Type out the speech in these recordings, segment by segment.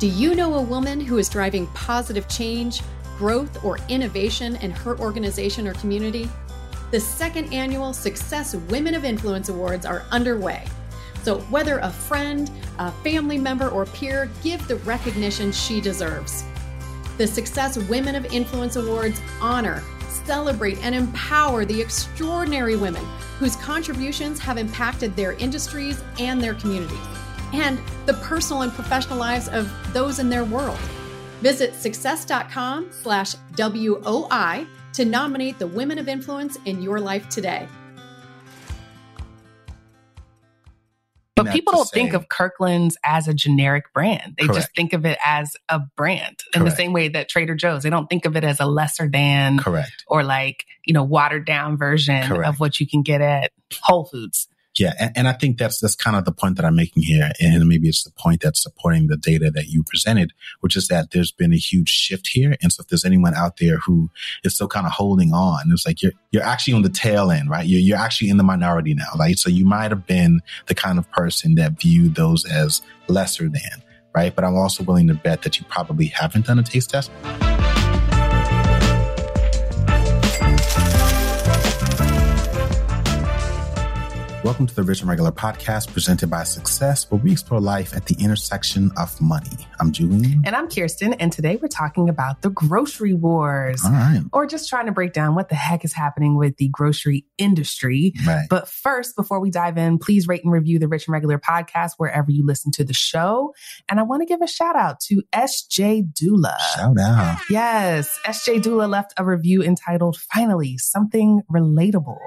Do you know a woman who is driving positive change, growth, or innovation in her organization or community? The second annual Success Women of Influence Awards are underway. So, whether a friend, a family member, or peer, give the recognition she deserves. The Success Women of Influence Awards honor, celebrate, and empower the extraordinary women whose contributions have impacted their industries and their communities, and the personal and professional lives of those in their world. Visit success.com slash WOI to nominate the women of influence in your life today. But people don't think of Kirkland's as a generic brand. They Correct. just think of it as a brand in the same way that Trader Joe's, they don't think of it as a lesser than Correct. or like, you know, watered down version Correct. of what you can get at Whole Foods. Yeah, and, and I think that's that's kind of the point that I'm making here, and maybe it's the point that's supporting the data that you presented, which is that there's been a huge shift here. And so, if there's anyone out there who is still kind of holding on, it's like you're you're actually on the tail end, right? You're you're actually in the minority now, right? So you might have been the kind of person that viewed those as lesser than, right? But I'm also willing to bet that you probably haven't done a taste test. Welcome to the Rich and Regular podcast presented by Success, where we explore life at the intersection of money. I'm Julien. And I'm Kiersten, and today we're talking about the grocery wars. All right. Or just trying to break down what the heck is happening with the grocery industry. Right. But first, before we dive in, please rate and review the Rich and Regular podcast wherever you listen to the show. And I want to give a shout out to SJ Dula. Shout out. Yes, SJ Dula left a review entitled Finally Something Relatable.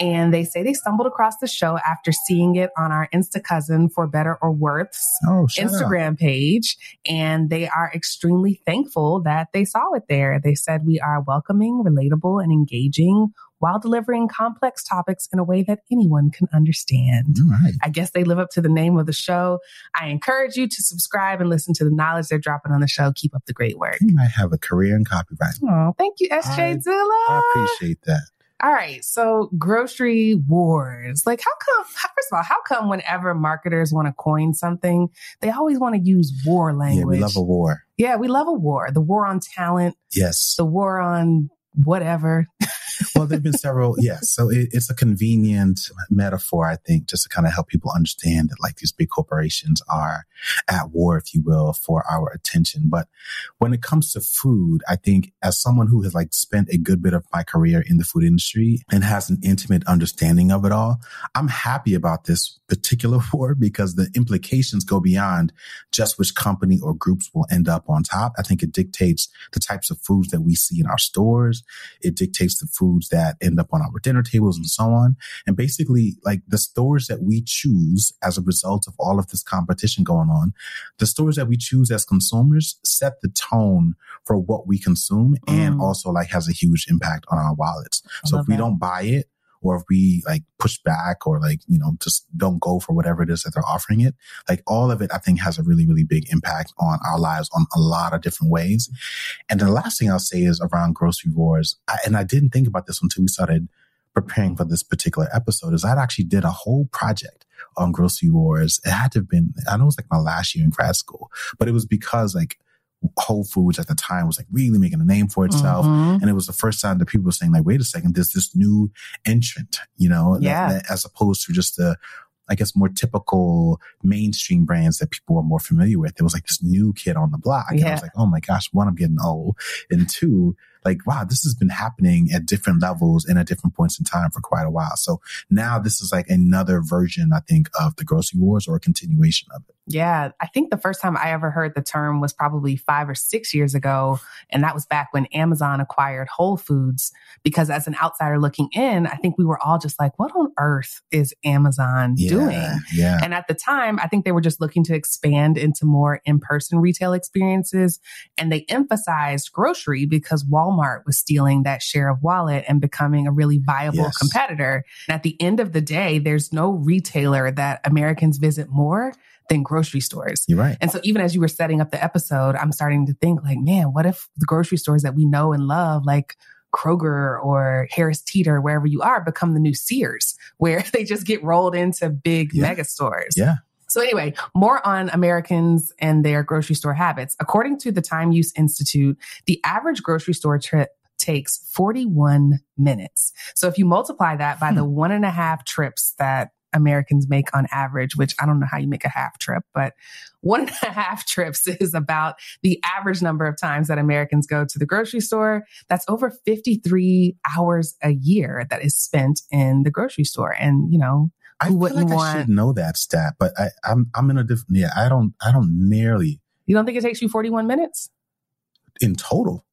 And they say they stumbled across the show after seeing it on our Insta cousin for better or worth's Oh, out. Instagram page. And they are extremely thankful that they saw it there. They said we are welcoming, relatable, and engaging while delivering complex topics in a way that anyone can understand. All right. I guess they live up to the name of the show. I encourage you to subscribe and listen to the knowledge they're dropping on the show. Keep up the great work. You might have a career in copywriting. Oh, thank you, SJ I- Zilla. I appreciate that. All right. So grocery wars. Like how come, first of all, how come whenever marketers want to coin something, they always want to use war language? Yeah, we love a war. Yeah, we love a war. The war on talent, Yes. the war on whatever. well, there have been several. Yes. So it, it's a convenient metaphor, I think, just to kind of help people understand that like these big corporations are at war, if you will, for our attention. But when it comes to food, I think as someone who has like spent a good bit of my career in the food industry and has an intimate understanding of it all, I'm happy about this particular war because the implications go beyond just which company or groups will end up on top. I think it dictates the types of foods that we see in our stores. It dictates the foods that end up on our dinner tables and so on. And basically, like the stores that we choose as a result of all of this competition going on, the stores that we choose as consumers set the tone for what we consume and Mm. also like has a huge impact on our wallets. I So if we that. don't buy it, or if we like push back or like, you know, just don't go for whatever it is that they're offering it, like all of it, I think has a really, really big impact on our lives on a lot of different ways. And the last thing I'll say is around grocery wars. I, and I didn't think about this until we started preparing for this particular episode is I actually did a whole project on grocery wars. It had to have been, I know it was like my last year in grad school, but it was because like Whole Foods at the time was like really making a name for itself. Mhm. And it was the first time that people were saying, like, wait a second, there's this new entrant, you know, Yeah. that- as opposed to just the, I guess, more typical mainstream brands that people are more familiar with. There was like this new kid on the block. And I was like, oh my gosh, one, I'm getting old. And two, like, wow, this has been happening at different levels and at different points in time for quite a while. So now this is like another version, I think, of the grocery wars or a continuation of it. Yeah, I think the first time I ever heard the term was probably five or six years ago. And that was back when Amazon acquired Whole Foods. Because as an outsider looking in, I think we were all just like, what on earth is Amazon Yeah. doing? Yeah. And at the time, I think they were just looking to expand into more in person retail experiences. And they emphasized grocery because Walmart was stealing that share of wallet and becoming a really viable Yes. competitor. And at the end of the day, there's no retailer that Americans visit more than grocery stores. You're right. And so even as you were setting up the episode, I'm starting to think like, man, what if the grocery stores that we know and love, like Kroger or Harris Teeter, wherever you are, become the new Sears, where they just get rolled into big Yeah. mega stores. Yeah. So anyway, more on Americans and their grocery store habits. According to the Time Use Institute, the average grocery store trip takes 41 minutes. So if you multiply that by hmm. the one and a half trips that Americans make on average, which I don't know how you make a half trip, but one and a half trips is about the average number of times that Americans go to the grocery store. That's over 53 hours a year that is spent in the grocery store. And, you know, I feel like want... I should know that stat, but I, I'm I'm in a different. Yeah, I don't I don't nearly. You don't think it takes you 41 minutes in total?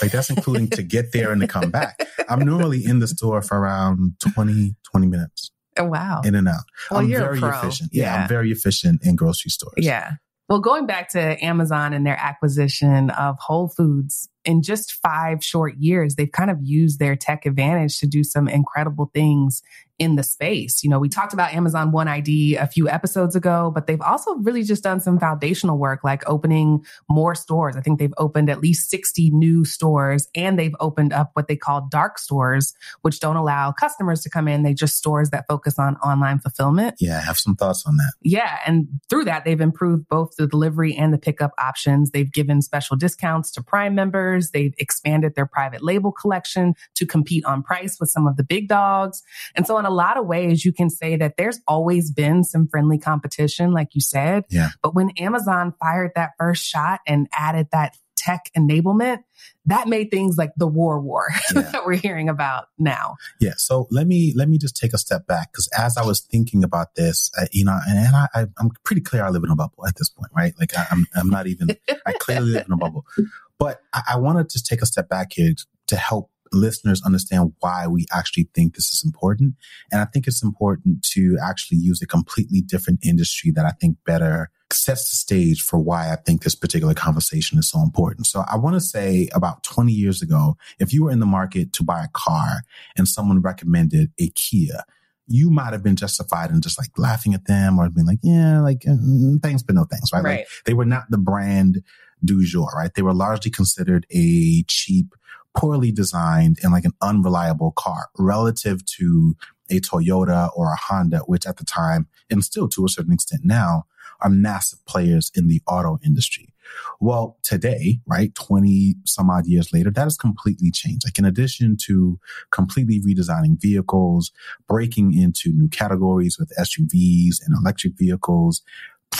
Like that's including to get there and to come back. I'm normally in the store for around 20 20 minutes. Oh, wow. In and out. Well, I'm you're very efficient. Yeah, yeah, I'm very efficient in grocery stores. Yeah. Well, going back to Amazon and their acquisition of Whole Foods, in just five short years, they've kind of used their tech advantage to do some incredible things in the space. You know, we talked about Amazon One ID a few episodes ago, but they've also really just done some foundational work like opening more stores. I think they've opened at least 60 new stores and they've opened up what they call dark stores, which don't allow customers to come in. They just stores that focus on online fulfillment. Yeah, I have some thoughts on that. Yeah. And through that, they've improved both the delivery and the pickup options. They've given special discounts to Prime members. They've expanded their private label collection to compete on price with some of the big dogs. And so on a lot of ways, you can say that there's always been some friendly competition, like you said. Yeah. But when Amazon fired that first shot and added that tech enablement, that made things like the war war yeah. that we're hearing about now. Yeah. So let me let me just take a step back because as I was thinking about this, uh, you know, and, and I, I, am pretty clear I live in a bubble at this point, right? Like I, I'm I'm not even I clearly live in a bubble, but I, I want to just take a step back here to help listeners understand why we actually think this is important. And I think it's important to actually use a completely different industry that I think better sets the stage for why I think this particular conversation is so important. So I want to say about 20 years ago, if you were in the market to buy a car and someone recommended a Kia, you might have been justified in just like laughing at them or being like, yeah, like mm, thanks, but no thanks, right? right. Like they were not the brand du jour, right? They were largely considered a cheap poorly designed and like an unreliable car relative to a Toyota or a Honda, which at the time and still to a certain extent now are massive players in the auto industry. Well, today, right, 20 some odd years later, that has completely changed. Like in addition to completely redesigning vehicles, breaking into new categories with SUVs and electric vehicles,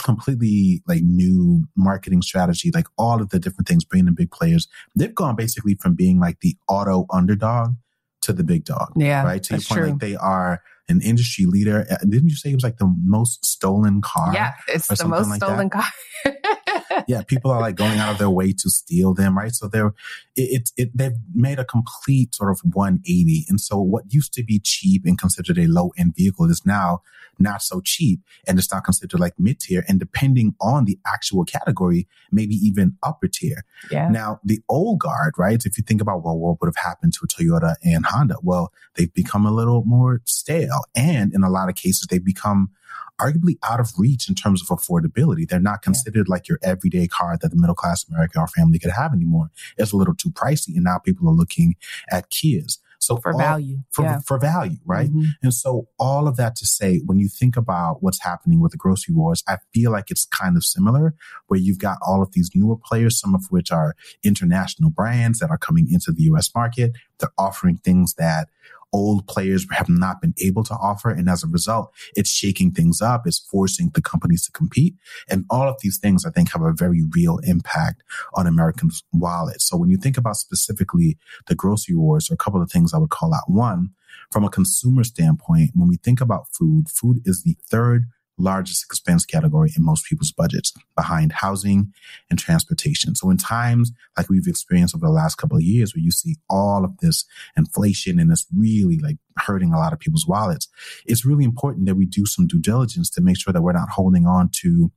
completely like new marketing strategy, like all of the different things, bringing in big players. They've gone basically from being like the auto underdog to the big dog. Yeah. Right. To your point, true. like they are an industry leader. Uh, didn't you say it was like the most stolen car? Yeah. It's the most like stolen that? car. yeah, people are like going out of their way to steal them, right? So they're it, it, it they've made a complete sort of 180. And so what used to be cheap and considered a low end vehicle is now not so cheap and it's not considered like mid tier. And depending on the actual category, maybe even upper tier. Yeah. Now the old guard, right? If you think about well, what would have happened to Toyota and Honda, well, they've become a little more stale, and in a lot of cases, they've become arguably out of reach in terms of affordability. They're not considered like your everyday car that the middle class American or family could have anymore. It's a little too pricey. And now people are looking at Kias. So for all, value, for, yeah. for value, right? Mm-hmm. And so all of that to say, when you think about what's happening with the grocery wars, I feel like it's kind of similar where you've got all of these newer players, some of which are international brands that are coming into the US market. They're offering things that old players have not been able to offer. And as a result, it's shaking things up. It's forcing the companies to compete. And all of these things, I think, have a very real impact on Americans' wallets. So when you think about specifically the grocery wars, are a couple of things I would call out. One, from a consumer standpoint, when we think about food, food is the third largest expense category in most people's budgets behind housing and transportation. So in times like we've experienced over the last couple of years where you see all of this inflation and it's really like hurting a lot of people's wallets, it's really important that we do some due diligence to make sure that we're not holding on to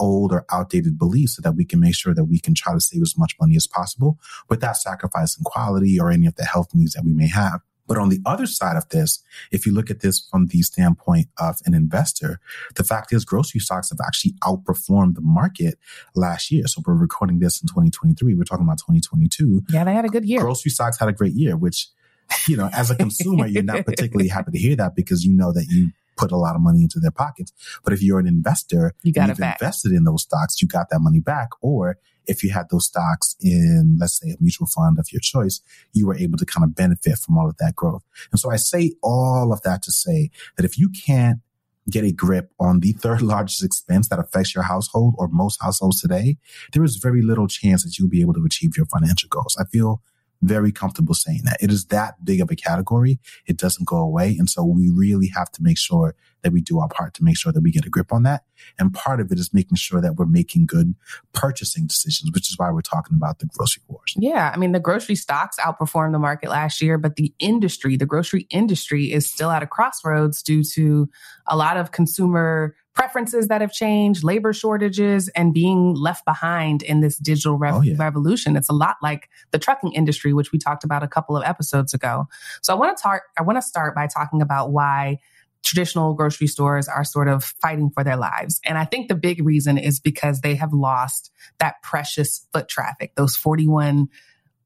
old or outdated beliefs so that we can make sure that we can try to save as much money as possible without sacrificing quality or any of the health needs that we may have. But on the other side of this, if you look at this from the standpoint of an investor, the fact is grocery stocks have actually outperformed the market last year. So we're recording this in 2023. We're talking about 2022. Yeah, they had a good year. Grocery stocks had a great year, which, you know, as a consumer, you're not particularly happy to hear that because you know that you put a lot of money into their pockets. But if you're an investor, you got back. invested in those stocks, you got that money back. Or if you had those stocks in, let's say, a mutual fund of your choice, you were able to kind of benefit from all of that growth. And so I say all of that to say that if you can't get a grip on the third largest expense that affects your household or most households today, there is very little chance that you'll be able to achieve your financial goals. I feel very comfortable saying that. It is that big of a category. It doesn't go away. And so we really have to make sure that we do our part to make sure that we get a grip on that. And part of it is making sure that we're making good purchasing decisions, which is why we're talking about the grocery wars. Yeah. I mean, the grocery stocks outperformed the market last year, but the industry, the grocery industry is still at a crossroads due to a lot of consumer preferences that have changed, labor shortages, and being left behind in this digital rev- oh, yeah. revolution. It's a lot like the trucking industry, which we talked about a couple of episodes ago. So I want to talk, I want to start by talking about why traditional grocery stores are sort of fighting for their lives. And I think the big reason is because they have lost that precious foot traffic, those 41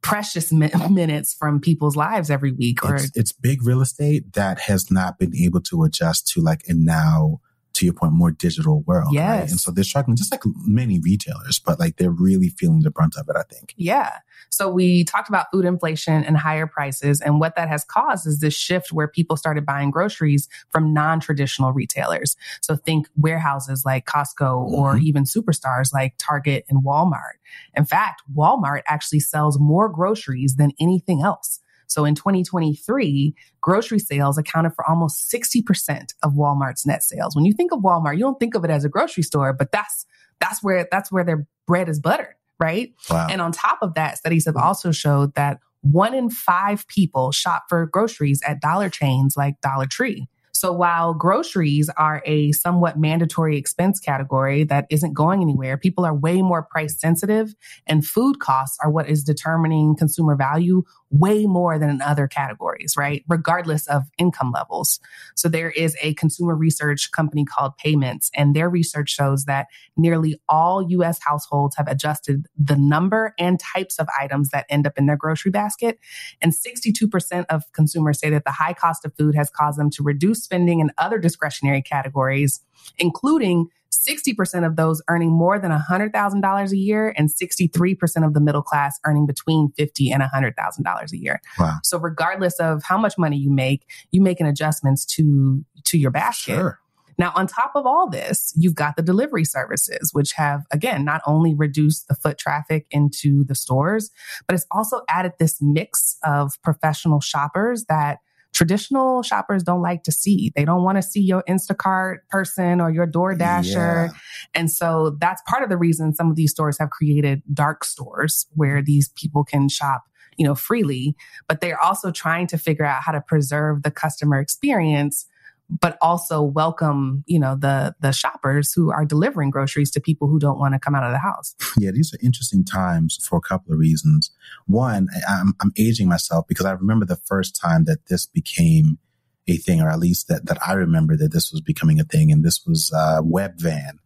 precious mi- minutes from people's lives every week or it's, it's, big real estate that has not been able to adjust to like a now to your point more digital world yes. right and so they're struggling just like many retailers but like they're really feeling the brunt of it i think yeah so we talked about food inflation and higher prices. And what that has caused is this shift where people started buying groceries from non-traditional retailers. So think warehouses like Costco mm-hmm. or even superstars like Target and Walmart. In fact, Walmart actually sells more groceries than anything else. So in 2023, grocery sales accounted for almost 60% of Walmart's net sales. When you think of Walmart, you don't think of it as a grocery store, but that's that's where that's where their bread is buttered right? Wow. And on top of that, studies have hmm. also showed that one in five people shop for groceries at dollar chains like Dollar Tree. So while groceries are a somewhat mandatory expense category that isn't going anywhere, people are way more price sensitive and food costs are what is determining consumer value way more than in other categories, right? Regardless of income levels. So there is a consumer research company called PYMNTS, and their research shows that nearly all US households have adjusted the number and types of items that end up in their grocery basket. And 62% of consumers say that the high cost of food has caused them to reduce spending in other discretionary categories, including 60% of those earning more than $100,000 a year and 63% of the middle class earning between 50 and $100,000 a year. Wow. So regardless of how much money you make, you making adjustments to to your basket. Sure. Now, on top of all this, you've got the delivery services, which have, again, not only reduced the foot traffic into the stores, but it's also added this mix of professional shoppers that traditional shoppers don't like to see. They don't want to see your Instacart person or your DoorDasher. Yeah. And so that's part of the reason some of these stores have created dark stores where these people can shop you know freely but they're also trying to figure out how to preserve the customer experience but also welcome, you know, the the shoppers who are delivering groceries to people who don't want to come out of the house. Yeah, these are interesting times for a couple of reasons. One, I'm, I'm aging myself because I remember the first time that this became a thing, or at least that that I remember that this was becoming a thing, and this was uh, Webvan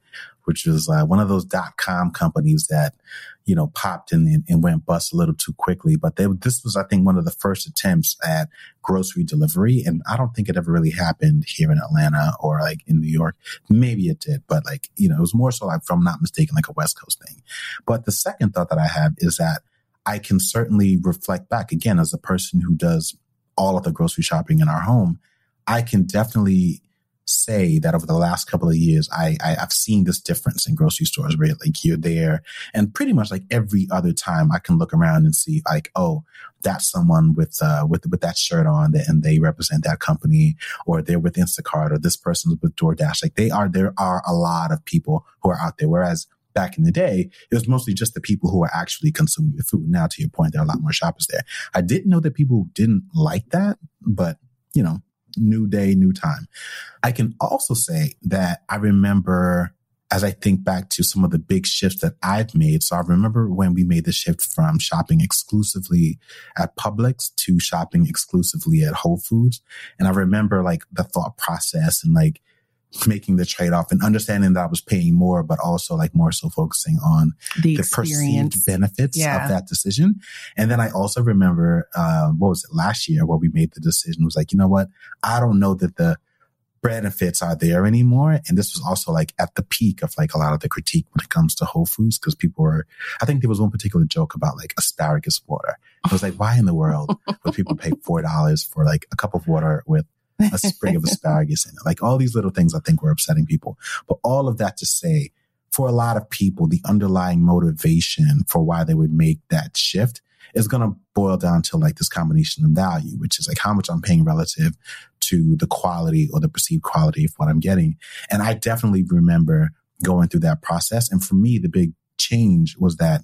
which was uh, one of those dot com companies that, you know, popped and, and went bust a little too quickly. But they, this was, I think, one of the first attempts at grocery delivery. And I don't think it ever really happened here in Atlanta or like in New York. Maybe it did, but like, you know, it was more so like, if I'm not mistaken, like a West Coast thing. But the second thought that I have is that I can certainly reflect back again as a person who does all of the grocery shopping in our home. I can definitely say that over the last couple of years, I, I have seen this difference in grocery stores where like you're there, and pretty much like every other time I can look around and see like, oh, that's someone with uh with with that shirt on, that, and they represent that company, or they're with Instacart, or this person's with DoorDash. Like they are, there are a lot of people who are out there. Whereas back in the day, it was mostly just the people who are actually consuming the food. Now, to your point, there are a lot more shoppers there. I didn't know that people didn't like that, but you know, new day, new time. I can also say that I remember as I think back to some of the big shifts that I've made. So I remember when we made the shift from shopping exclusively at Publix to shopping exclusively at Whole Foods. And I remember like the thought process and like making the trade off and understanding that I was paying more, but also like more so focusing on the, the perceived benefits yeah. of that decision. And then I also remember, uh, what was it last year where we made the decision was like, you know what? I don't know that the benefits are there anymore. And this was also like at the peak of like a lot of the critique when it comes to Whole Foods because people were, I think there was one particular joke about like asparagus water. I was like, why in the world would people pay $4 for like a cup of water with a sprig of asparagus in it? Like all these little things I think were upsetting people. But all of that to say, for a lot of people, the underlying motivation for why they would make that shift is going to boil down to like this combination of value, which is like how much I'm paying relative to the quality or the perceived quality of what I'm getting. And I definitely remember going through that process. And for me, the big change was that,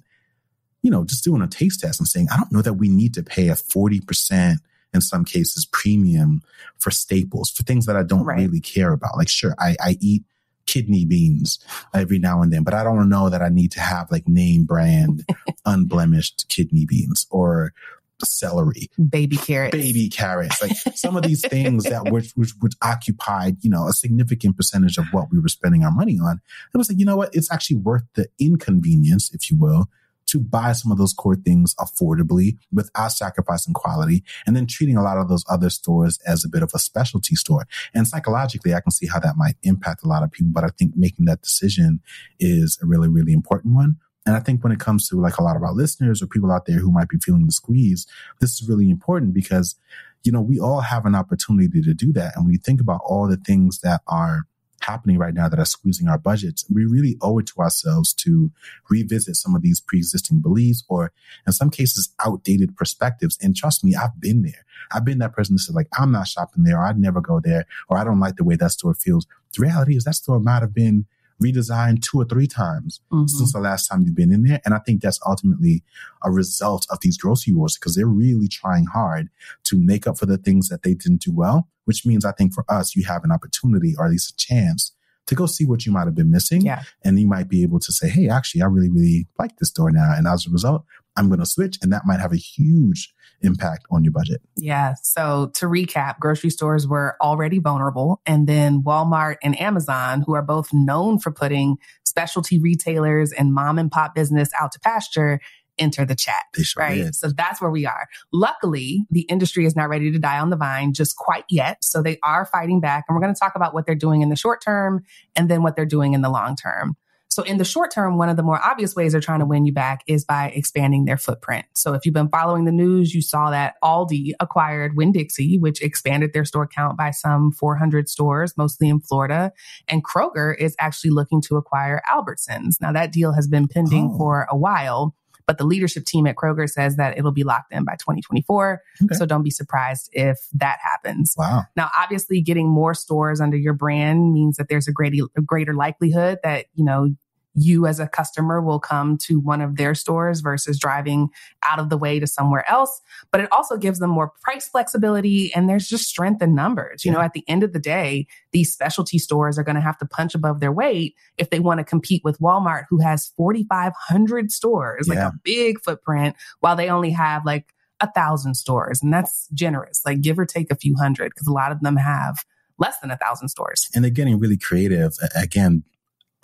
you know, just doing a taste test and saying, I don't know that we need to pay a 40% in some cases premium for staples, for things that I don't right. really care about. Like, sure, I, I eat kidney beans every now and then, but I don't know that I need to have like name brand unblemished kidney beans or celery, baby carrots, baby carrots, like some of these things that which, which, which occupied, you know, a significant percentage of what we were spending our money on. It was like, you know what? It's actually worth the inconvenience, if you will, to buy some of those core things affordably without sacrificing quality and then treating a lot of those other stores as a bit of a specialty store. And psychologically, I can see how that might impact a lot of people, but I think making that decision is a really, really important one. And I think when it comes to like a lot of our listeners or people out there who might be feeling the squeeze, this is really important because, you know, we all have an opportunity to do that. And when you think about all the things that are happening right now that are squeezing our budgets, we really owe it to ourselves to revisit some of these pre-existing beliefs or in some cases outdated perspectives. And trust me, I've been there. I've been that person that said like, I'm not shopping there or I'd never go there or I don't like the way that store feels. The reality is that store might have been redesigned two or three times mm-hmm. since the last time you've been in there. And I think that's ultimately a result of these grocery wars because they're really trying hard to make up for the things that they didn't do well, which means I think for us, you have an opportunity or at least a chance to go see what you might have been missing. Yeah. And you might be able to say, Hey, actually, I really, really like this store now. And as a result, I'm going to switch. And that might have a huge impact on your budget. Yeah. So to recap, grocery stores were already vulnerable. And then Walmart and Amazon, who are both known for putting specialty retailers and mom and pop business out to pasture, enter the chat. Sure right. Did. So that's where we are. Luckily, the industry is not ready to die on the vine just quite yet. So they are fighting back. And we're going to talk about what they're doing in the short term and then what they're doing in the long term. So in the short term, one of the more obvious ways they're trying to win you back is by expanding their footprint. So if you've been following the news, you saw that Aldi acquired Winn-Dixie, which expanded their store count by some 400 stores, mostly in Florida. And Kroger is actually looking to acquire Albertsons. Now that deal has been pending oh. for a while. But the leadership team at Kroger says that it'll be locked in by 2024. Okay. So don't be surprised if that happens. Wow. Now, obviously, getting more stores under your brand means that there's a greater, a greater likelihood that, you know, you as a customer will come to one of their stores versus driving out of the way to somewhere else. But it also gives them more price flexibility and there's just strength in numbers. You yeah. know, at the end of the day, these specialty stores are going to have to punch above their weight if they want to compete with Walmart, who has 4,500 stores, yeah. like a big footprint, while they only have like a thousand stores. And that's generous, like give or take a few hundred, because a lot of them have less than a thousand stores. And they're getting really creative. Again,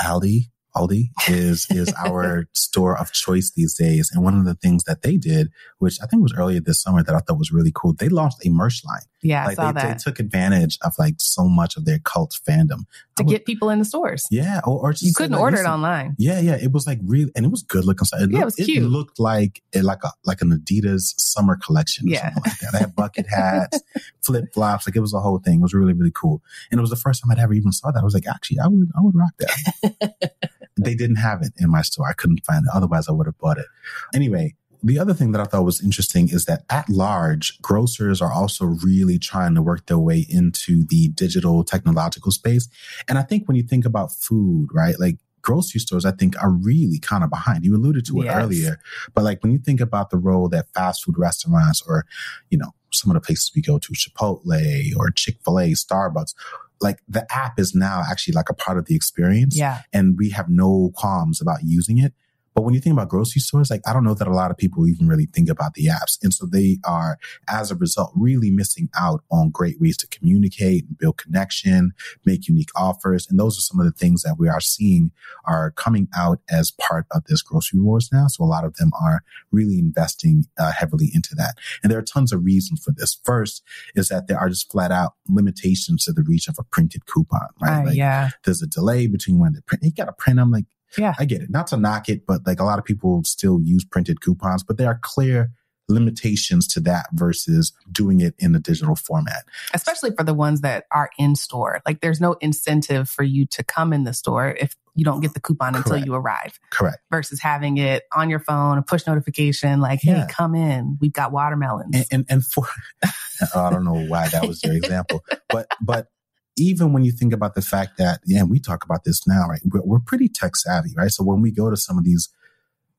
Aldi Aldi is is our store of choice these days. And one of the things that they did, which I think was earlier this summer that I thought was really cool, they launched a merch line. Yeah, like I saw they, that. they took advantage of like so much of their cult fandom to would, get people in the stores. Yeah, or, or you couldn't like, order it online. Yeah, yeah, it was like really, and it was good looking. It yeah, it was cute. It looked like it, like a like an Adidas summer collection. yeah, like that. They had bucket hats, flip flops, like it was a whole thing. It was really really cool, and it was the first time I'd ever even saw that. I was like, actually, I would I would rock that. they didn't have it in my store. I couldn't find it. Otherwise, I would have bought it. Anyway, the other thing that I thought was interesting is that at large, grocers are also really trying to work their way into the digital technological space. And I think when you think about food, right, like grocery stores, I think are really kind of behind. You alluded to it yes. earlier, but like when you think about the role that fast food restaurants or, you know, some of the places we go to, Chipotle or Chick-fil-A, Starbucks, like the app is now actually like a part of the experience. Yeah. And we have no qualms about using it. But when you think about grocery stores, like I don't know that a lot of people even really think about the apps. And so they are, as a result, really missing out on great ways to communicate, and build connection, make unique offers. And those are some of the things that we are seeing are coming out as part of this grocery wars now. So a lot of them are really investing uh, heavily into that. And there are tons of reasons for this. First is that there are just flat out limitations to the reach of a printed coupon, right? Uh, like yeah. there's a delay between when they print, you got to print them like, Yeah. I get it. Not to knock it, but like a lot of people still use printed coupons, but there are clear limitations to that versus doing it in a digital format. Especially for the ones that are in store. Like there's no incentive for you to come in the store if you don't get the coupon until you arrive Correct. versus having it on your phone, a push notification like, hey, Yeah. come in. We've got watermelons. And, and, and for, I don't know why that was your example, but, but even when you think about the fact that, yeah, we talk about this now, right? We're, we're pretty tech savvy, right? So when we go to some of these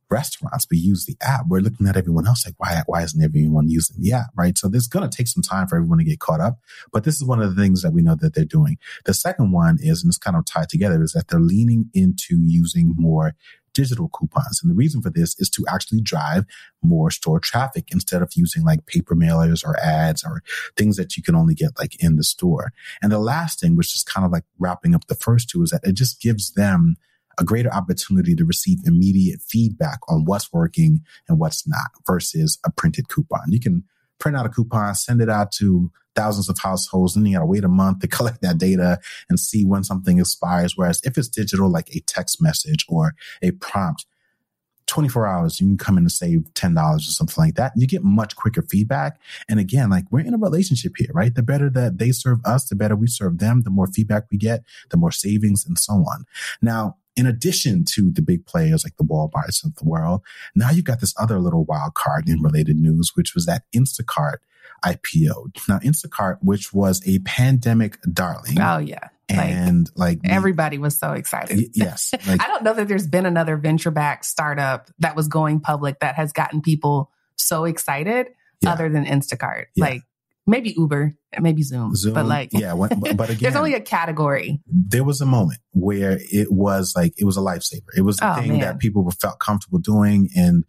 restaurants, we use the app. We're looking at everyone else like, why, why isn't everyone using the app, right? So there's going to take some time for everyone to get caught up. But this is one of the things that we know that they're doing. The second one is, and it's kind of tied together, is that they're leaning into using more digital coupons. And the reason for this is to actually drive more store traffic instead of using like paper mailers or ads or things that you can only get like in the store. And the last thing, which is kind of like wrapping up the first two, is that it just gives them a greater opportunity to receive immediate feedback on what's working and what's not versus a printed coupon. You can print out a coupon, send it out to thousands of households, and then you got to wait a month to collect that data and see when something expires. Whereas if it's digital, like a text message or a prompt, 24 hours, you can come in and save $10 or something like that. You get much quicker feedback. And again, like we're in a relationship here, right? The better that they serve us, the better we serve them, the more feedback we get, the more savings and so on. Now, in addition to the big players like the Walmarts of the world, now you've got this other little wild card in related news, which was that Instacart IPO. Now, Instacart, which was a pandemic darling, oh, yeah. And like the- everybody was so excited. y- yes, like I don't know that there's been another venture backed startup that was going public that has gotten people so excited Yeah. other than Instacart. Yeah. Like maybe Uber, maybe Zoom, Zoom, but like, yeah, when- but, again, there's only a category. there was a moment where it was like it was a lifesaver. It was the Oh, thing man. that people felt comfortable doing, and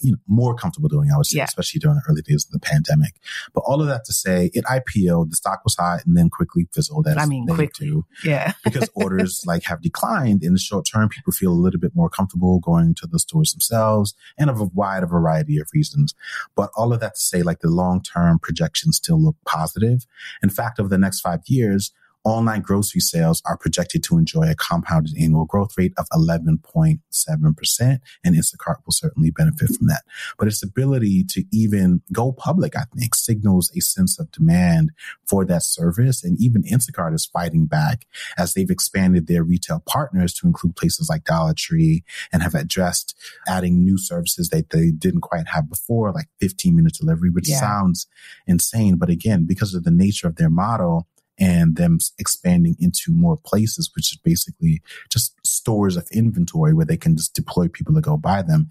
you know more comfortable doing. I would say, Yeah. especially during the early days of the pandemic. But all of that to say, it IPO. The stock was hot and then quickly fizzled. As I mean, quickly. do. Yeah. because orders like have declined in the short term. People feel a little bit more comfortable going to the stores themselves and of a wide variety of reasons. But all of that to say, like the long term projections still look positive. In fact, over the next five years, online grocery sales are projected to enjoy a compounded annual growth rate of 11.7%. And Instacart will certainly benefit from that. But its ability to even go public, I think, signals a sense of demand for that service. And even Instacart is fighting back as they've expanded their retail partners to include places like Dollar Tree and have addressed adding new services that they didn't quite have before, like 15 minute delivery, which Yeah. sounds insane. But again, because of the nature of their model, and them expanding into more places, which is basically just stores of inventory where they can just deploy people to go buy them.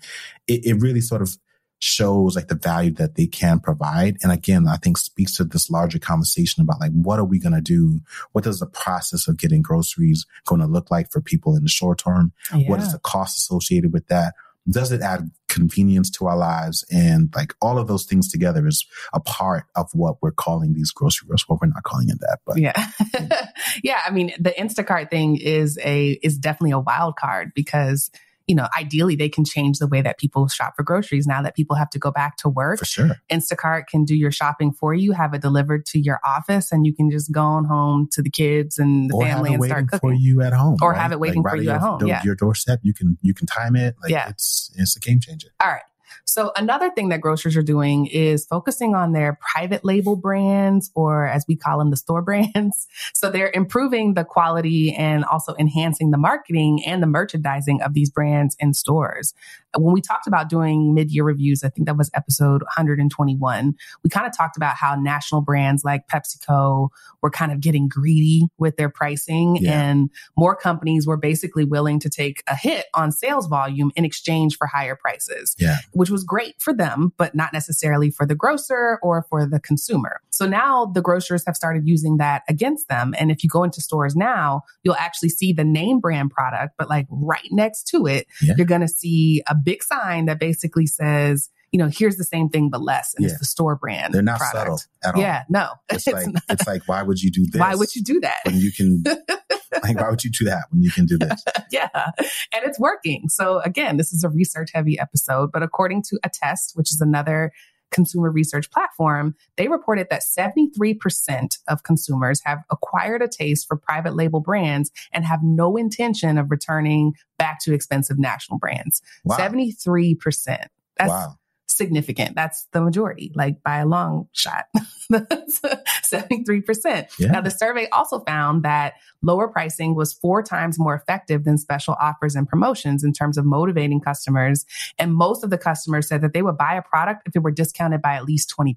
It, it really sort of shows like the value that they can provide. And again, I think speaks to this larger conversation about like, what are we going to do? What does the process of getting groceries going to look like for people in the short term? What is the cost associated with that? Does it add convenience to our lives? And like all of those things together is a part of what we're calling these grocery wars. Well, we're not calling it that, but Yeah. yeah. I mean, the Instacart thing is a, is definitely a wild card because, you know, ideally they can change the way that people shop for groceries now that people have to go back to work. for sure. Instacart can do your shopping for you, have it delivered to your office, and you can just go on home to the kids and the or have family it and waiting start for cooking. you at home, Or right? have it waiting Like, for right you at at your, home, do- yeah. Your doorstep, you can you can time it. Like Yeah. it's it's a game changer. All right. So another thing that grocers are doing is focusing on their private label brands, or as we call them, the store brands. So they're improving the quality and also enhancing the marketing and the merchandising of these brands in stores. When we talked about doing mid-year reviews, I think that was episode 121. We kind of talked about how national brands like PepsiCo were kind of getting greedy with their pricing Yeah. and more companies were basically willing to take a hit on sales volume in exchange for higher prices Yeah. Which was great for them, but not necessarily for the grocer or for the consumer. So now the grocers have started using that against them. And if you go into stores now, you'll actually see the name brand product, but like right next to it, yeah. you're going to see a big sign that basically says, you know, here's the same thing but less, and yeah. it's the store brand. They're not product. subtle at all. Yeah, no. It's, it's like not. it's like why would you do this? Why would you do that when you can? like why would you do that when you can do this? yeah, and it's working. So again, this is a research heavy episode, but according to Attest, which is another consumer research platform, they reported that 73% of consumers have acquired a taste for private label brands and have no intention of returning back to expensive national brands. Wow. 73%. That's wow significant. That's the majority, like by a long shot. 73%. Yeah. Now, the survey also found that lower pricing was four times more effective than special offers and promotions in terms of motivating customers. And most of the customers said that they would buy a product if it were discounted by at least 20%.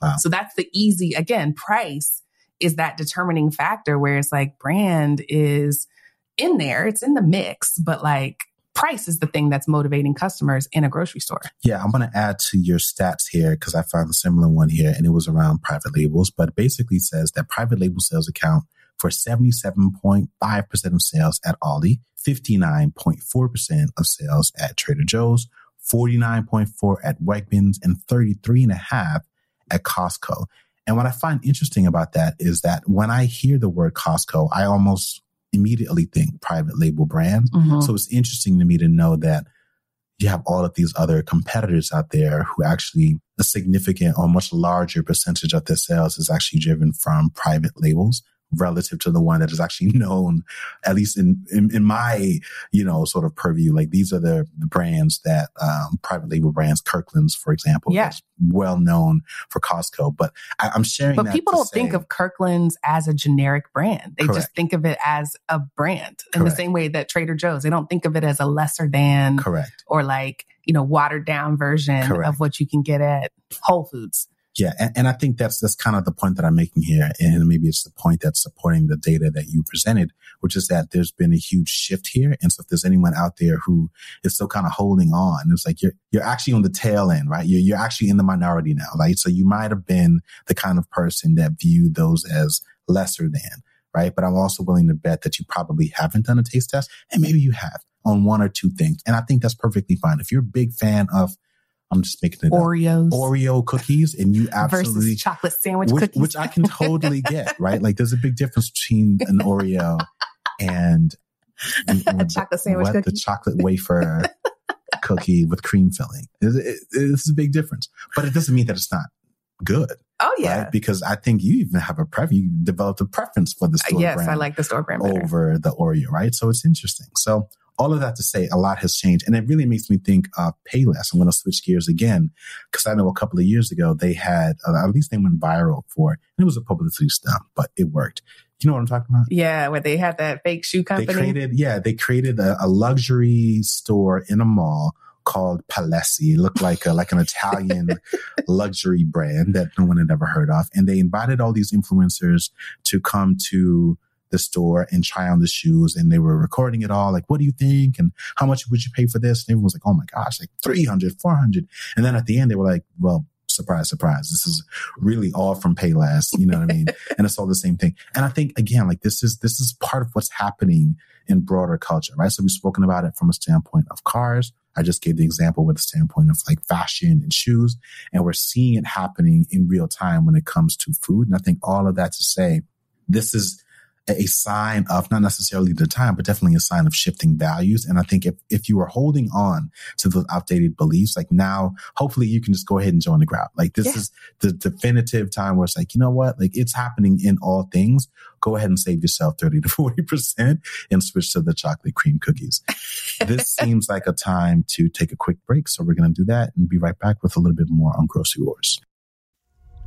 Wow. So that's the easy, again, price is that determining factor where it's like brand is in there, it's in the mix, but like price is the thing that's motivating customers in a grocery store. Yeah, I'm going to add to your stats here because I found a similar one here and it was around private labels, but basically says that private label sales account for 77.5% of sales at Aldi, 59.4% of sales at Trader Joe's, 49.4 at Wegmans, and 33.5 at Costco. And what I find interesting about that is that when I hear the word Costco, I almost immediately think private label brand. Mm-hmm. So it's interesting to me to know that you have all of these other competitors out there who actually a significant or much larger percentage of their sales is actually driven from private labels relative to the one that is actually known, at least in, in, in my, you know, sort of purview. Like these are the, the brands that, um, private label brands, Kirkland's, for example, yeah. well known for Costco. But I, am sharing But people don't say, think of Kirkland's as a generic brand. They correct. just think of it as a brand in correct. the same way that Trader Joe's, they don't think of it as a lesser than. Correct. Or like, you know, watered down version correct. of what you can get at Whole Foods. Yeah, and, and, I think that's that's kind of the point that I'm making here, and maybe it's the point that's supporting the data that you presented, which is that there's been a huge shift here. And so, if there's anyone out there who is still kind of holding on, it's like you're you're actually on the tail end, right? You're you're actually in the minority now, right? So you might have been the kind of person that viewed those as lesser than, right? But I'm also willing to bet that you probably haven't done a taste test, and maybe you have on one or two things, and I think that's perfectly fine. If you're a big fan of I'm just making it Oreos, up. Oreo cookies, and you absolutely versus chocolate sandwich which, cookies, which I can totally get. Right, like there's a big difference between an Oreo and, a chocolate sandwich what, cookie, the chocolate wafer cookie with cream filling. It's, it, it's a big difference, but it doesn't mean that it's not good. Oh yeah, right? because I think you even have a pref. You developed a preference for the uh, store yes, brand. I like the store brand better. over the Oreo, right? So it's interesting. So all of that to say, a lot has changed. And it really makes me think of Payless. I'm going to switch gears again because I know a couple of years ago they had, uh, at least they went viral for it. And it was a publicity stunt, but it worked. You know what I'm talking about? Yeah, where they had that fake shoe company. They created, yeah, they created a, a luxury store in a mall called Palessi. It looked like a, like an Italian luxury brand that no one had ever heard of. And they invited all these influencers to come to the store and try on the shoes and they were recording it all. Like, what do you think? And how much would you pay for this? And everyone was like, Oh my gosh, like 300, 400. And then at the end, they were like, well, surprise, surprise. This is really all from Payless. You know what I mean? and it's all the same thing. And I think again, like this is, this is part of what's happening in broader culture, right? So we've spoken about it from a standpoint of cars. I just gave the example with the standpoint of like fashion and shoes. And we're seeing it happening in real time when it comes to food. And I think all of that to say, this is a sign of not necessarily the time, but definitely a sign of shifting values. And I think if, if you are holding on to those outdated beliefs, like now, hopefully you can just go ahead and join the crowd. Like this yeah. is the definitive time where it's like, you know what? Like it's happening in all things. Go ahead and save yourself 30 to 40% and switch to the chocolate cream cookies. this seems like a time to take a quick break. So we're going to do that and be right back with a little bit more on grocery wars.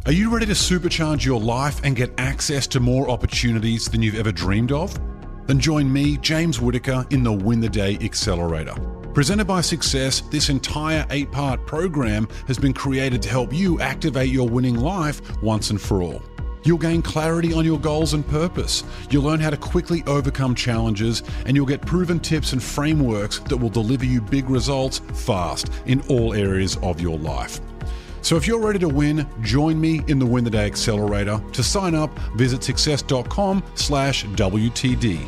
Are you ready to supercharge your life and get access to more opportunities than you've ever dreamed of? Then join me, James Whittaker, in the Win the Day Accelerator. Presented by Success, this entire eight part program has been created to help you activate your winning life once and for all. You'll gain clarity on your goals and purpose. You'll learn how to quickly overcome challenges, and you'll get proven tips and frameworks that will deliver you big results fast in all areas of your life. So if you're ready to win, join me in the Win the Day Accelerator. To sign up, visit success.com slash WTD.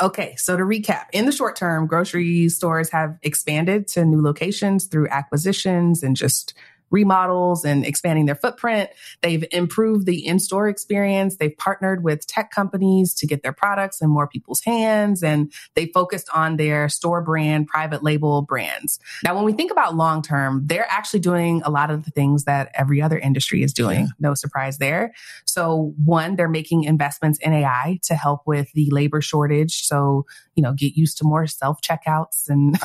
Okay, so to recap, in the short term, grocery stores have expanded to new locations through acquisitions and just remodels and expanding their footprint. They've improved the in-store experience. They've partnered with tech companies to get their products in more people's hands and they focused on their store brand, private label brands. Now, when we think about long term, they're actually doing a lot of the things that every other industry is doing. Yeah. No surprise there. So one, they're making investments in AI to help with the labor shortage. So, you know, get used to more self checkouts and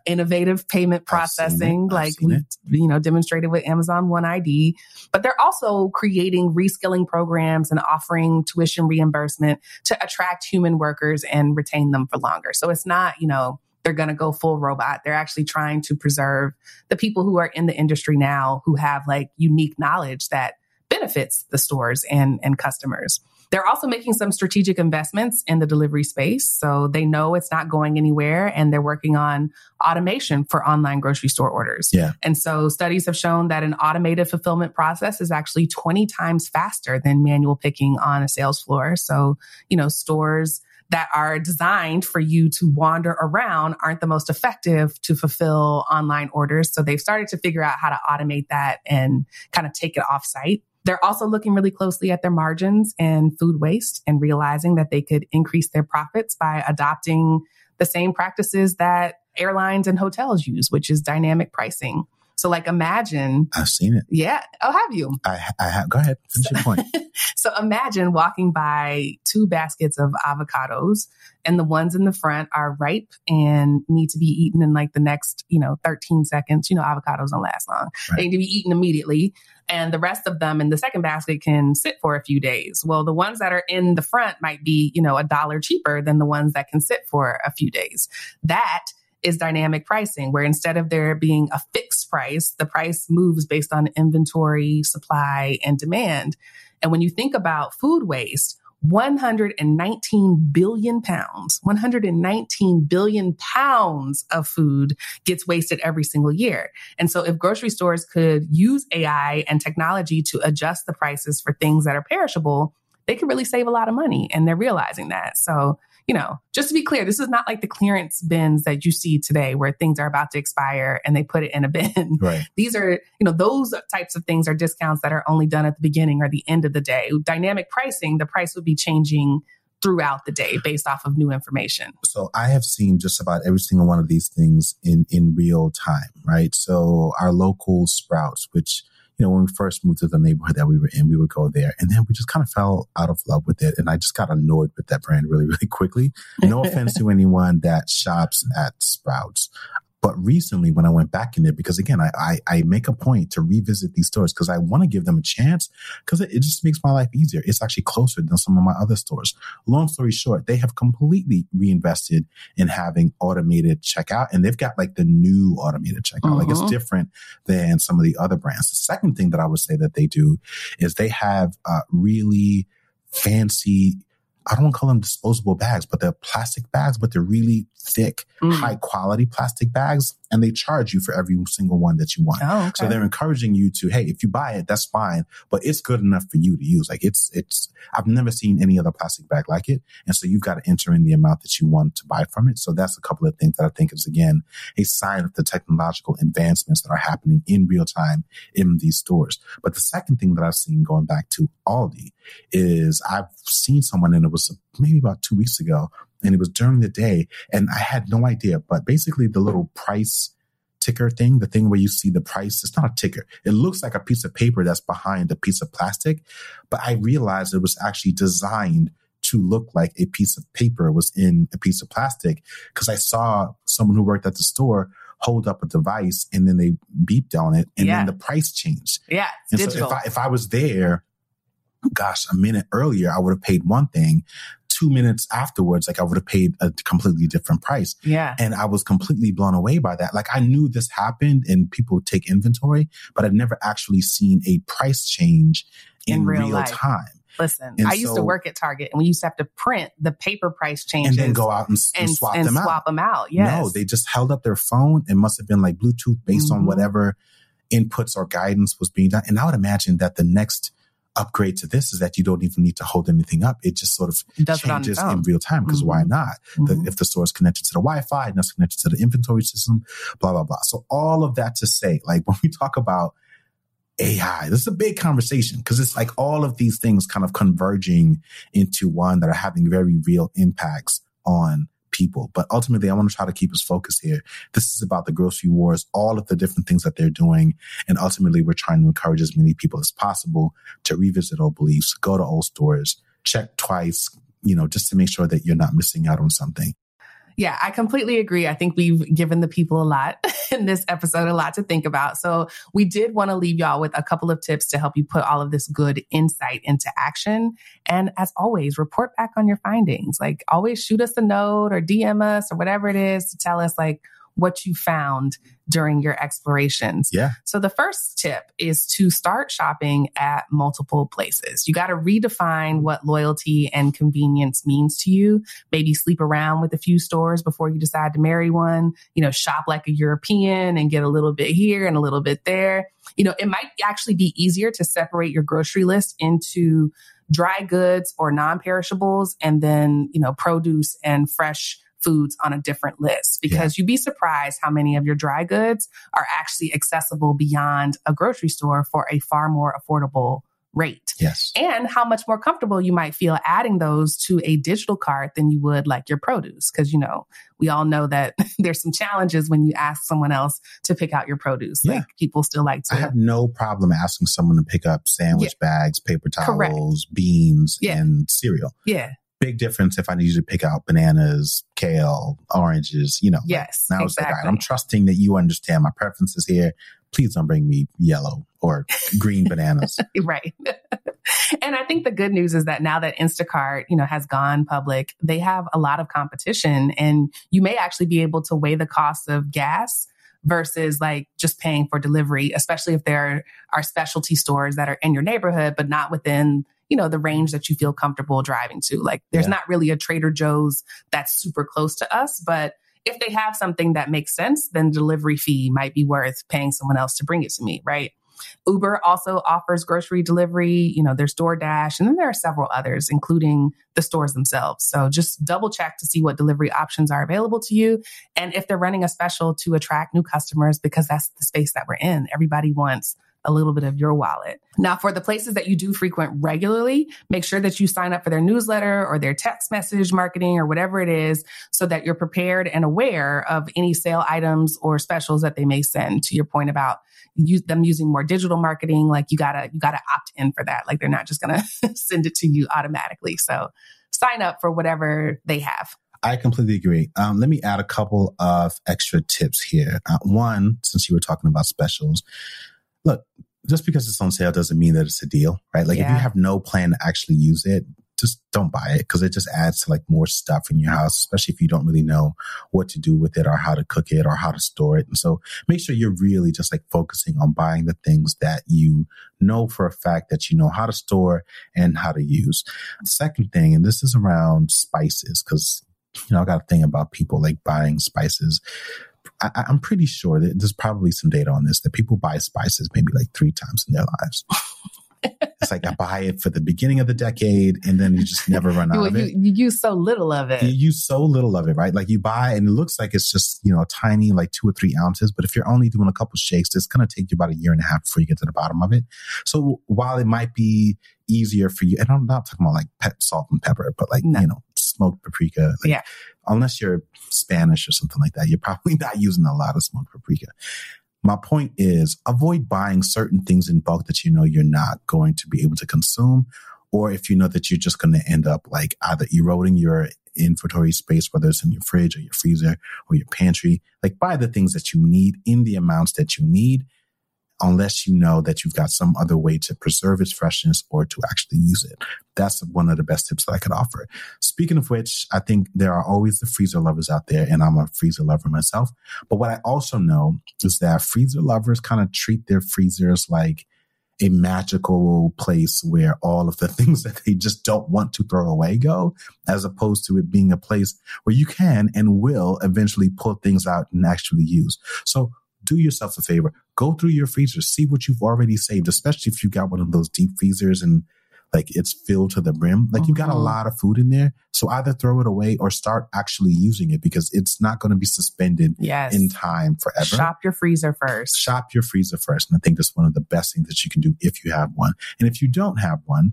innovative payment processing, like we, you know, demonstrated with Amazon One ID, but they're also creating reskilling programs and offering tuition reimbursement to attract human workers and retain them for longer. So it's not, you know, they're going to go full robot. They're actually trying to preserve the people who are in the industry now who have like unique knowledge that benefits the stores and, and customers. They're also making some strategic investments in the delivery space. So they know it's not going anywhere and they're working on automation for online grocery store orders. Yeah. And so studies have shown that an automated fulfillment process is actually 20 times faster than manual picking on a sales floor. So, you know, stores that are designed for you to wander around aren't the most effective to fulfill online orders. So they've started to figure out how to automate that and kind of take it off site. They're also looking really closely at their margins and food waste and realizing that they could increase their profits by adopting the same practices that airlines and hotels use, which is dynamic pricing. So like imagine. I've seen it. Yeah. Oh, have you? I, I have. Go ahead. Finish your point. so imagine walking by two baskets of avocados and the ones in the front are ripe and need to be eaten in like the next, you know, 13 seconds. You know, avocados don't last long. Right. They need to be eaten immediately. And the rest of them in the second basket can sit for a few days. Well, the ones that are in the front might be, you know, a dollar cheaper than the ones that can sit for a few days. That is dynamic pricing, where instead of there being a fixed price, the price moves based on inventory, supply, and demand. And when you think about food waste, 119 billion pounds, 119 billion pounds of food gets wasted every single year. And so if grocery stores could use AI and technology to adjust the prices for things that are perishable, they could really save a lot of money. And they're realizing that. So you know, just to be clear, this is not like the clearance bins that you see today where things are about to expire and they put it in a bin. Right. These are, you know, those types of things are discounts that are only done at the beginning or the end of the day. Dynamic pricing, the price would be changing throughout the day based off of new information. So I have seen just about every single one of these things in in real time, right? So our local Sprouts, which you know, when we first moved to the neighborhood that we were in, we would go there and then we just kind of fell out of love with it. And I just got annoyed with that brand really, really quickly. No offense to anyone that shops at Sprouts. But recently, when I went back in there, because again, I, I, I make a point to revisit these stores because I want to give them a chance because it, it, just makes my life easier. It's actually closer than some of my other stores. Long story short, they have completely reinvested in having automated checkout and they've got like the new automated checkout. Uh-huh. Like it's uh-huh. different than some of the other brands. The second thing that I would say that they do is they have uh, really fancy I don't want to call them disposable bags, but they're plastic bags, but they're really thick, mm. high quality plastic bags. And they charge you for every single one that you want. Oh, okay. So they're encouraging you to, hey, if you buy it, that's fine, but it's good enough for you to use. Like it's, it's, I've never seen any other plastic bag like it. And so you've got to enter in the amount that you want to buy from it. So that's a couple of things that I think is again, a sign of the technological advancements that are happening in real time in these stores. But the second thing that I've seen going back to Aldi is I've seen someone and it was maybe about two weeks ago and it was during the day and I had no idea, but basically the little price ticker thing, the thing where you see the price, it's not a ticker. It looks like a piece of paper that's behind a piece of plastic, but I realized it was actually designed to look like a piece of paper was in a piece of plastic because I saw someone who worked at the store hold up a device and then they beeped on it and yeah. then the price changed. Yeah. and digital. so if I, if I was there, gosh, a minute earlier, I would have paid one thing two minutes afterwards, like I would have paid a completely different price. Yeah. And I was completely blown away by that. Like I knew this happened and people take inventory, but I'd never actually seen a price change in, In real real, time. Listen, And I used to work at Target and we used to have to print the paper price changes And then go out and, and and, swap and them swap out. them out. Yes. No, they just held up their phone. It must have been like Bluetooth based on Mhm. whatever inputs or guidance was being done. And I would imagine that the next upgrade to this is that you don't even need to hold anything up. It just sort of it changes in real time because why Mhm. not? The, Mhm. if the store is connected to the Wi-Fi and that's connected to the inventory system, blah blah blah. So all of that to say, like when we talk about AI, this is a big conversation because it's like all of these things kind of converging into one that are having very real impacts on people. But ultimately, I want to try to keep us focused here. This is about the grocery wars, all of the different things that they're doing. And ultimately, we're trying to encourage as many people as possible to revisit old beliefs, go to old stores, check twice, you know, just to make sure that you're not missing out on something. Yeah, I completely agree. I think we've given the people a lot in this episode, a lot to think about. So we did want to leave y'all with a couple of tips to help you put all of this good insight into action. And as always, report back on your findings. Like always shoot us a note or DM us or whatever it is to tell us like what you found during your explorations. Yeah. So the first tip is to start shopping at multiple places. You got to redefine what loyalty and convenience means to you. Maybe sleep around with a few stores before you decide to marry one. You know, shop like a European and get a little bit here and a little bit there. You know, it might actually be easier to separate your grocery list into dry goods or non-perishables and then, you know, produce and fresh foods on a different list because you'd be surprised how many of your dry goods are actually accessible beyond a grocery store for a far more affordable rate Yes. and how much more comfortable you might feel adding those to a digital cart than you would like your produce because you know we all know that there's some challenges when you ask someone else to pick out your produce Yeah. like people still like to. I have no problem asking someone to pick up sandwich bags, paper Correct. towels, beans, Yeah. and cereal. yeah Big difference if I need you to pick out bananas, kale, oranges, you know. like, yes Now it's like, right, exactly. I'm trusting that you understand my preferences here. Please don't bring me yellow or green bananas. right. and I think the good news is that now that Instacart, you know, has gone public, they have a lot of competition and you may actually be able to weigh the cost of gas versus like just paying for delivery, especially if there are specialty stores that are in your neighborhood, but not within, you know, the range that you feel comfortable driving to. Like there's Yeah. not really a Trader Joe's that's super close to us, but if they have something that makes sense, then delivery fee might be worth paying someone else to bring it to me, right? Uber also offers grocery delivery, you know, there's DoorDash, and then there are several others, including the stores themselves. So just double check to see what delivery options are available to you and if they're running a special to attract new customers, because that's the space that we're in. Everybody wants a little bit of your wallet. Now, for the places that you do frequent regularly, make sure that you sign up for their newsletter or their text message marketing or whatever it is so that you're prepared and aware of any sale items or specials that they may send to your point about use them using more digital marketing like you gotta you gotta opt in for that like they're not just gonna send it to you automatically so sign up for whatever they have I completely agree. Um, let me add a couple of extra tips here. Uh, one, since you were talking about specials, look, just because it's on sale doesn't mean that it's a deal, right? Like if you have no plan to actually use it, just don't buy it because it just adds to like more stuff in your house, especially if you don't really know what to do with it or how to cook it or how to store it. And so make sure you're really just like focusing on buying the things that you know for a fact that you know how to store and how to use. Second thing, and this is around spices because you know, I got a thing about people like buying spices. I, I'm pretty sure that there's probably some data on this that people buy spices maybe like three times in their lives. it's like I buy it for the beginning of the decade and then you just never run out you, of you, it. you use so little of it You use so little of it, right? Like you buy and it looks like it's just, you know, tiny, like two or three ounces. But if you're only doing a couple shakes, it's going to take you about a year and a half before you get to the bottom of it. So while it might be easier for you, and I'm not talking about like pep, salt and pepper, but like, No. you know, smoked paprika. Like, Yeah. Unless you're Spanish or something like that, you're probably not using a lot of smoked paprika. My point is avoid buying certain things in bulk that you know you're not going to be able to consume, or if you know that you're just going to end up like either eroding your inventory space, whether it's in your fridge or your freezer or your pantry. Like buy the things that you need in the amounts that you need. Unless you know that you've got some other way to preserve its freshness or to actually use it. That's one of the best tips that I could offer. Speaking of which, I think there are always the freezer lovers out there, and I'm a freezer lover myself. But what I also know is that freezer lovers kind of treat their freezers like a magical place where all of the things that they just don't want to throw away go, as opposed to it being a place where you can and will eventually pull things out and actually use. So do yourself a favor. Go through your freezer, see what you've already saved, especially if you got one of those deep freezers and like it's filled to the brim. Like you've got a mm-hmm. lot of food in there. So either throw it away or start actually using it because it's not going to be suspended yes. in time forever. Shop your freezer first. Shop your freezer first. And I think that's one of the best things that you can do if you have one. And if you don't have one,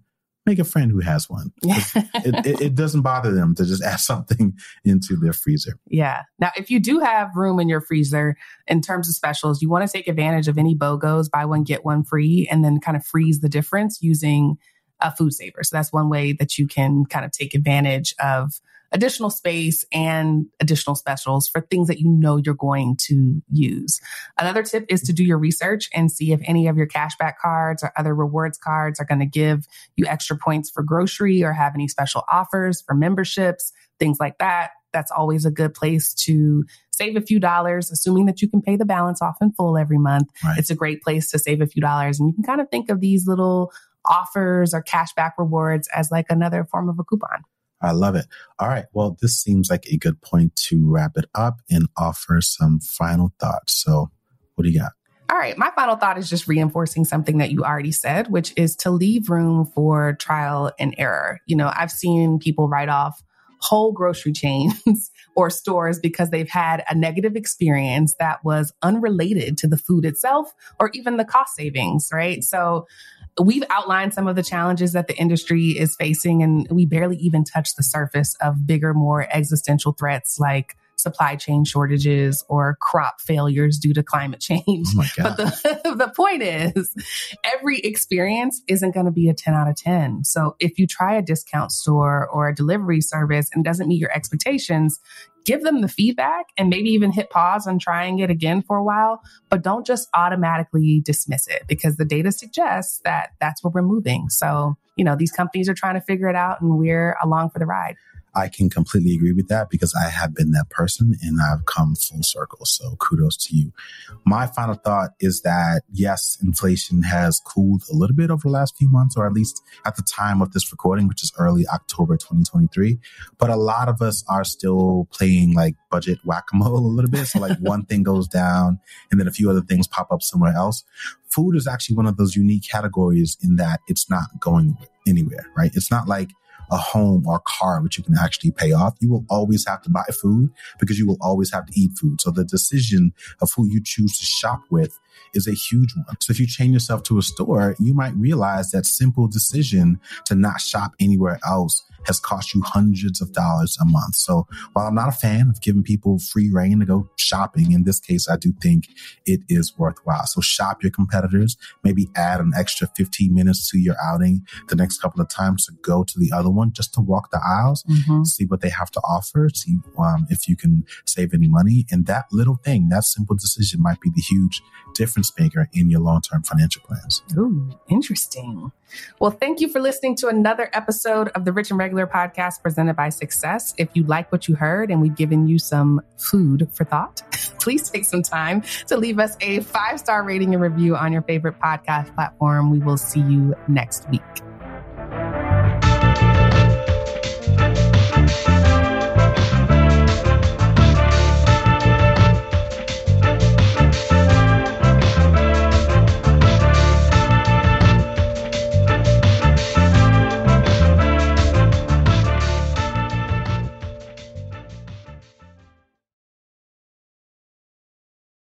make a friend who has one. it, it, it, doesn't bother them to just add something into their freezer. Yeah. Now, if you do have room in your freezer in terms of specials, you want to take advantage of any BOGOs, buy one, get one free, and then kind of freeze the difference using a food saver. So that's one way that you can kind of take advantage of additional space and additional specials for things that you know you're going to use. Another tip is to do your research and see if any of your cashback cards or other rewards cards are going to give you extra points for grocery or have any special offers for memberships, things like that. That's always a good place to save a few dollars, assuming that you can pay the balance off in full every month. Right. It's a great place to save a few dollars. And you can kind of think of these little offers or cashback rewards as like another form of a coupon. I love it. All right. Well, this seems like a good point to wrap it up and offer some final thoughts. So, what do you got? All right. My final thought is just reinforcing something that you already said, which is to leave room for trial and error. You know, I've seen people write off whole grocery chains or stores because they've had a negative experience that was unrelated to the food itself or even the cost savings, right? So we've outlined some of the challenges that the industry is facing, and we barely even touch the surface of bigger, more existential threats like supply chain shortages or crop failures due to climate change. Oh but the, the point is, every experience isn't going to be a 10 out of 10. So if you try a discount store or a delivery service and doesn't meet your expectations, give them the feedback and maybe even hit pause on trying it again for a while, but don't just automatically dismiss it because the data suggests that that's where we're moving. So, you know, these companies are trying to figure it out and we're along for the ride. I can completely agree with that because I have been that person and I've come full circle. So kudos to you. My final thought is that yes, inflation has cooled a little bit over the last few months, or at least at the time of this recording, which is early October 2023. But a lot of us are still playing like budget whack-a-mole a little bit. So like one thing goes down and then a few other things pop up somewhere else. Food is actually one of those unique categories in that it's not going anywhere, right? It's not like a home or a car which you can actually pay off. You will always have to buy food because you will always have to eat food. So the decision of who you choose to shop with is a huge one. So if you chain yourself to a store, you might realize that simple decision to not shop anywhere else has cost you hundreds of dollars a month. So while I'm not a fan of giving people free rein to go shopping, in this case, I do think it is worthwhile. So shop your competitors, maybe add an extra 15 minutes to your outing the next couple of times to go to the other one just to walk the aisles, mm-hmm. see what they have to offer, see um, if you can save any money. And that little thing, that simple decision might be the huge difference maker in your long term financial plans. Ooh, interesting. Well, thank you for listening to another episode of the Rich and Regular podcast presented by Success. If you like what you heard and we've given you some food for thought, please take some time to leave us a five star rating and review on your favorite podcast platform. We will see you next week.